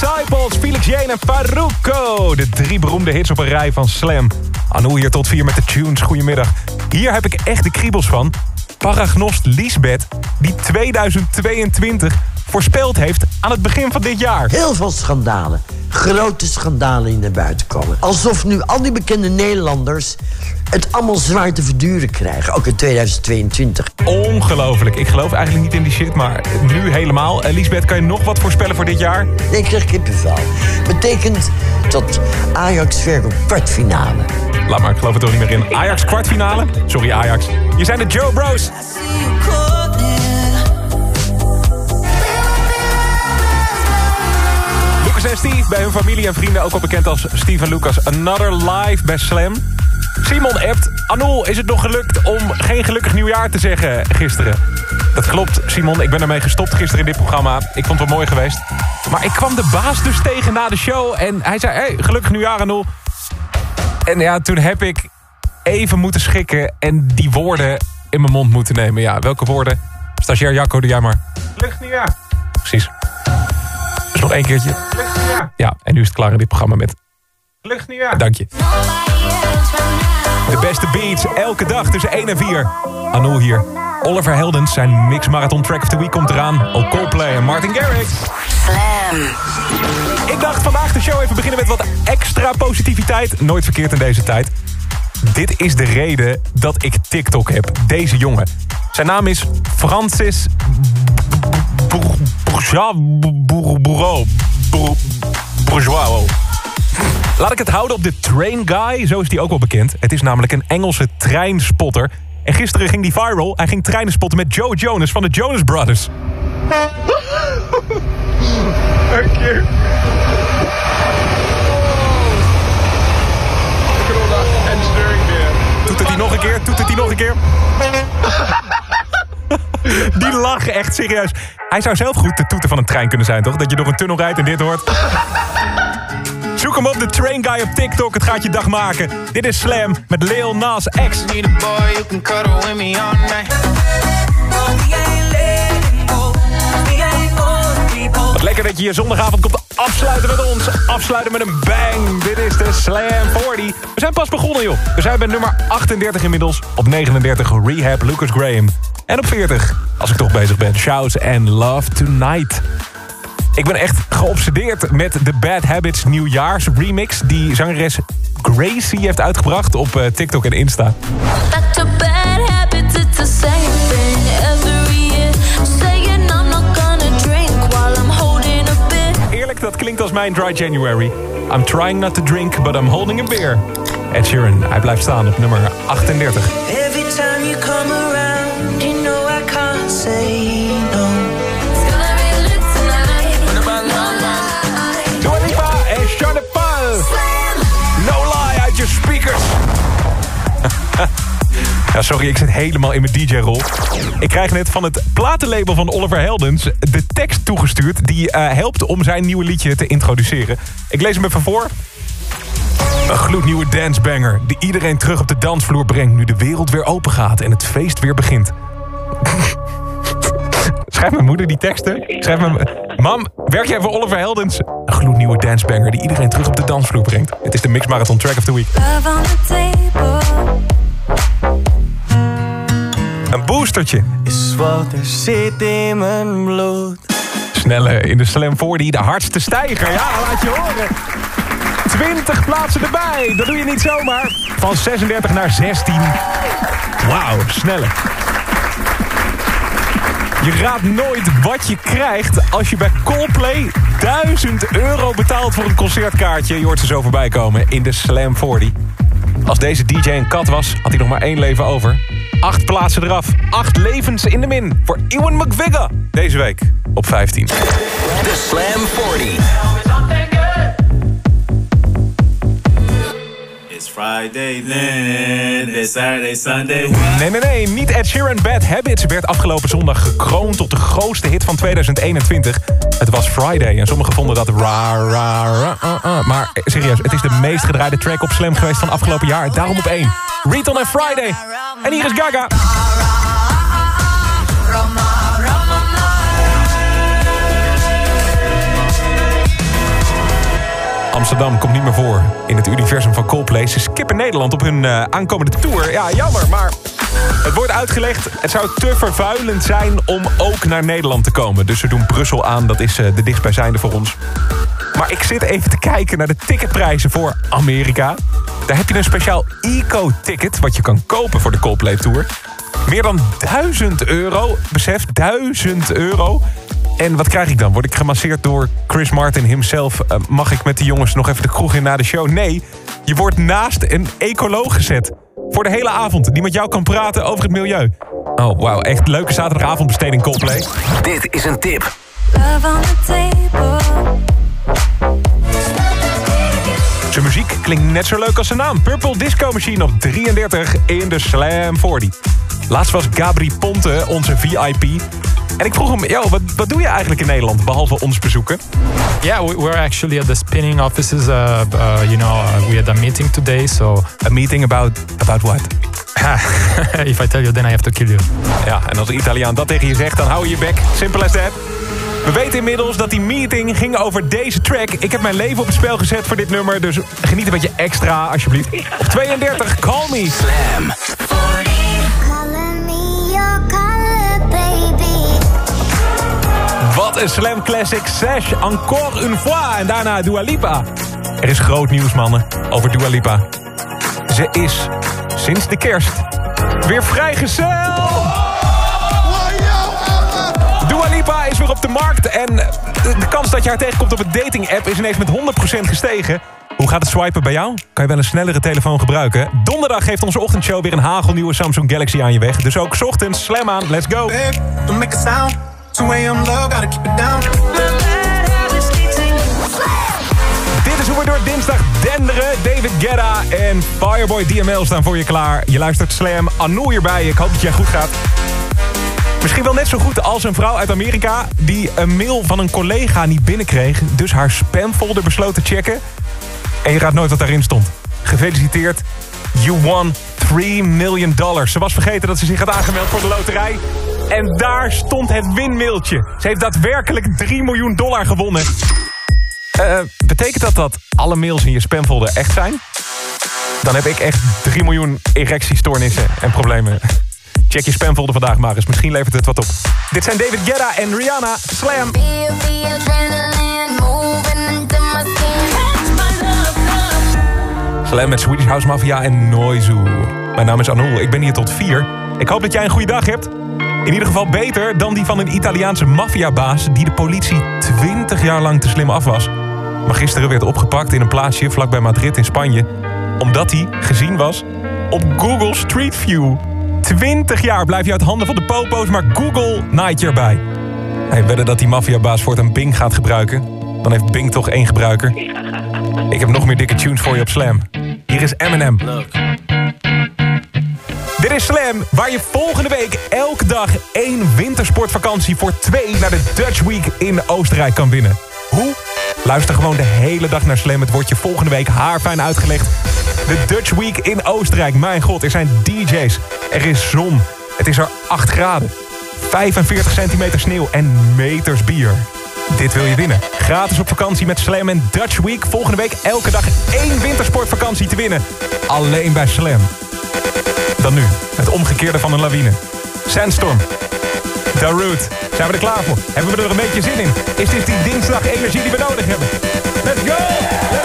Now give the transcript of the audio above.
Disciples, Felix Jane en Faruko. De drie beroemde hits op een rij van Slam. Anouk hier tot vier met de tunes. Goedemiddag. Hier heb ik echt de kriebels van. Paragnost Liesbeth, die 2022 voorspeld heeft aan het begin van dit jaar. Heel veel schandalen. Grote schandalen die naar buiten komen. Alsof nu al die bekende Nederlanders het allemaal zwaar te verduren krijgen. Ook in 2022. Ongelooflijk. Ik geloof eigenlijk niet in die shit, maar nu helemaal. Lisbeth, kan je nog wat voorspellen voor dit jaar? Nee, ik krijg kippenvel. Betekent dat Ajax ver op kwartfinale. Laat maar, ik geloof er toch niet meer in. Ajax kwartfinale? Sorry Ajax. Je zijn de Joe Bros. Lucas en Steve, bij hun familie en vrienden ook al bekend als Steve en Lucas. Another Live bij Slam. Simon appt, Anul, is het nog gelukt om geen gelukkig nieuwjaar te zeggen gisteren? Dat klopt, Simon. Ik ben ermee gestopt gisteren in dit programma. Ik vond het wel mooi geweest. Maar ik kwam de baas dus tegen na de show. En hij zei, hey, gelukkig nieuwjaar, Anul. En ja, toen heb ik even moeten schikken... en die woorden in mijn mond moeten nemen. Ja, welke woorden? Stagiair Jacco, doe jij maar. Gelukkig nieuwjaar. Precies. Dus nog één keertje. Ja, en nu is het klaar in dit programma met... Gelukkig nieuwjaar. Dank je. De beste beats, elke dag tussen 1 en 4. Anul hier. Oliver Heldens, zijn Mix Marathon Track of the Week komt eraan. Ook Coldplay en Martin Garrix. Slam. Ik dacht vandaag de show even beginnen met wat extra positiviteit. Nooit verkeerd in deze tijd. Dit is de reden dat ik TikTok heb. Deze jongen. Zijn naam is Francis Bourgeois. Bourgeois. Laat ik het houden op de Train Guy, zo is die ook wel bekend. Het is namelijk een Engelse treinspotter. En gisteren ging die viral. Hij ging treinen spotten met Joe Jonas van de Jonas Brothers. Thank you. Doet het hij nog een keer? Doet het hij nog een keer? Die lachen echt serieus. Hij zou zelf goed de toeter van een trein kunnen zijn, toch? Dat je door een tunnel rijdt en dit hoort. Zoek hem op, de Train Guy op TikTok. Het gaat je dag maken. Dit is Slam met Lil Nas X. Need a boy who can cuddle with me all night. Lekker dat je je zondagavond komt afsluiten met ons. Afsluiten met een bang. Dit is de Slam 40. We zijn pas begonnen, joh. We zijn bij nummer 38 inmiddels. Op 39 Rehab Lucas Graham. En op 40, als ik toch bezig ben, Shouts and Love Tonight. Ik ben echt geobsedeerd met de Bad Habits nieuwjaars remix... die zangeres Gracie heeft uitgebracht op eh, TikTok en Insta. Bad klinkt als mijn Dry January. I'm trying not to drink, but I'm holding a beer. Ed Sheeran, hij blijft staan op nummer 38. Every time you come around, you know I can't say no. Dua Lipa en Sean. No lie uit je speakers. Ja, sorry, ik zit helemaal in mijn DJ-rol. Ik krijg net van het platenlabel van Oliver Heldens de tekst toegestuurd... die eh, helpt om zijn nieuwe liedje te introduceren. Ik lees hem even voor. Een gloednieuwe dancebanger die iedereen terug op de dansvloer brengt... nu de wereld weer open gaat en het feest weer begint. Schrijft mijn moeder die teksten? Schrijft mijn... Mam, werk jij voor Oliver Heldens? Een gloednieuwe dancebanger die iedereen terug op de dansvloer brengt. Het is de Mix Marathon Track of the Week. Boostertje. is wat er zit in mijn bloed. Snelle in de Slam 40, de hardste stijger. Ja, laat je horen. 20 plaatsen erbij. Dat doe je niet zomaar. Van 36 naar 16. Wauw, snelle. Je raadt nooit wat je krijgt als je bij Coldplay 1000 euro betaalt voor een concertkaartje. Je hoort ze zo voorbij komen in de Slam 40. Als deze DJ een kat was, had hij nog maar één leven over. Acht plaatsen eraf. Acht levens in de min voor Ewan McVigar. Deze week op 15. The Slam 40. It's Friday then, it's Saturday, Sunday. Nee, nee, nee. Niet Ed Sheeran Bad Habits werd afgelopen zondag gekroond tot de grootste hit van 2021. Het was Friday en sommigen vonden dat ra, ra, ra, uh, uh. Maar eh, serieus, het is de meest gedraaide track op Slam geweest van afgelopen jaar. Daarom op één. Riton en Friday. En hier is Gaga. Amsterdam komt niet meer voor in het universum van Coldplay. Ze skippen Nederland op hun eh, aankomende tour. Ja, jammer, maar het wordt uitgelegd. Het zou te vervuilend zijn om ook naar Nederland te komen. Dus ze doen Brussel aan, dat is eh, de dichtstbijzijnde voor ons. Maar ik zit even te kijken naar de ticketprijzen voor Amerika. Daar heb je een speciaal eco-ticket... wat je kan kopen voor de Coldplay Tour. Meer dan 1000 euro. Besef, 1000 euro. En wat krijg ik dan? Word ik gemasseerd door Chris Martin himself? Eh, mag ik met de jongens nog even de kroeg in na de show? Nee, je wordt naast een ecoloog gezet. Voor de hele avond. Die met jou kan praten over het milieu. Oh, wauw. Echt leuke zaterdagavondbesteding Coldplay. Dit is een tip. Love on the table. Zijn muziek klinkt net zo leuk als zijn naam. Purple Disco Machine op 33 in de Slam 40. Laatst was Gabri Ponte onze VIP. En ik vroeg hem, yo, wat, wat doe je eigenlijk in Nederland, behalve ons bezoeken? Yeah, we, we're actually at the spinning offices. Uh, uh, you know, uh, we had a meeting today, so A meeting about, about what? if I tell you, then I have to kill you. Ja, en als een Italiaan dat tegen je zegt, dan hou je je bek. Simple as that. We weten inmiddels dat die meeting ging over deze track. Ik heb mijn leven op het spel gezet voor dit nummer, dus geniet een beetje extra, alsjeblieft. Op 32, Call Me. Slam. Wat een Slam Classic Sash, encore une fois. En daarna Dua Lipa. Er is groot nieuws, mannen, over Dua Lipa. Ze is sinds de kerst weer vrijgezel. Dua Lipa is weer op de markt en de, kans dat je haar tegenkomt op een dating-app is ineens met 100% gestegen. Hoe gaat het swipen bij jou? Kan je wel een snellere telefoon gebruiken? Donderdag geeft onze ochtendshow weer een hagelnieuwe Samsung Galaxy aan je weg. Dus ook ochtends, slam aan, let's go. Don't make a sound. 2 a.m. gotta keep it down. Dit is hoe we door dinsdag denderen. David Guetta en Fireboy DML staan voor je klaar. Je luistert Slam, Anouk hierbij. Ik hoop dat jij goed gaat. Misschien wel net zo goed als een vrouw uit Amerika... die een mail van een collega niet binnenkreeg... dus haar spamfolder besloot te checken. En je raadt nooit wat daarin stond. Gefeliciteerd, you won 3 million dollars. Ze was vergeten dat ze zich had aangemeld voor de loterij. En daar stond het winmailtje. Ze heeft daadwerkelijk 3 miljoen dollar gewonnen. Eh, betekent dat dat alle mails in je spamfolder echt zijn? Dan heb ik echt 3 miljoen erectiestoornissen en problemen. Check je spamfolder vandaag maar eens. Misschien levert het wat op. Dit zijn David Guetta en Rihanna. Slam. Slam met Swedish House Mafia en Noizu. Mijn naam is Anul. Ik ben hier tot 4. Ik hoop dat jij een goede dag hebt. In ieder geval beter dan die van een Italiaanse maffiabaas... die de politie 20 jaar lang te slim af was. Maar gisteren werd opgepakt in een plaatsje vlakbij Madrid in Spanje... omdat hij gezien was op Google Street View. 20 jaar blijf je uit handen van de popo's, maar Google naait je erbij. Hey, wedden dat die maffiabaas voortaan Bing gaat gebruiken? Dan heeft Bing toch één gebruiker. Ik heb nog meer dikke tunes voor je op Slam. Hier is Eminem. Dit is Slam, waar je volgende week elke dag één wintersportvakantie voor twee naar de Dutch Week in Oostenrijk kan winnen. Hoe? Luister gewoon de hele dag naar Slam. Het wordt je volgende week haarfijn uitgelegd. De Dutch Week in Oostenrijk. Mijn god, er zijn DJ's. Er is zon. Het is er 8 graden. 45 centimeter sneeuw en meters bier. Dit wil je winnen. Gratis op vakantie met Slam en Dutch Week. Volgende week elke dag één wintersportvakantie te winnen. Alleen bij Slam. Dan nu, het omgekeerde van een lawine. Sandstorm. The Root. Zijn we er klaar voor? Hebben we er een beetje zin in? Is dit die dinsdag energie die we nodig hebben? Let's go!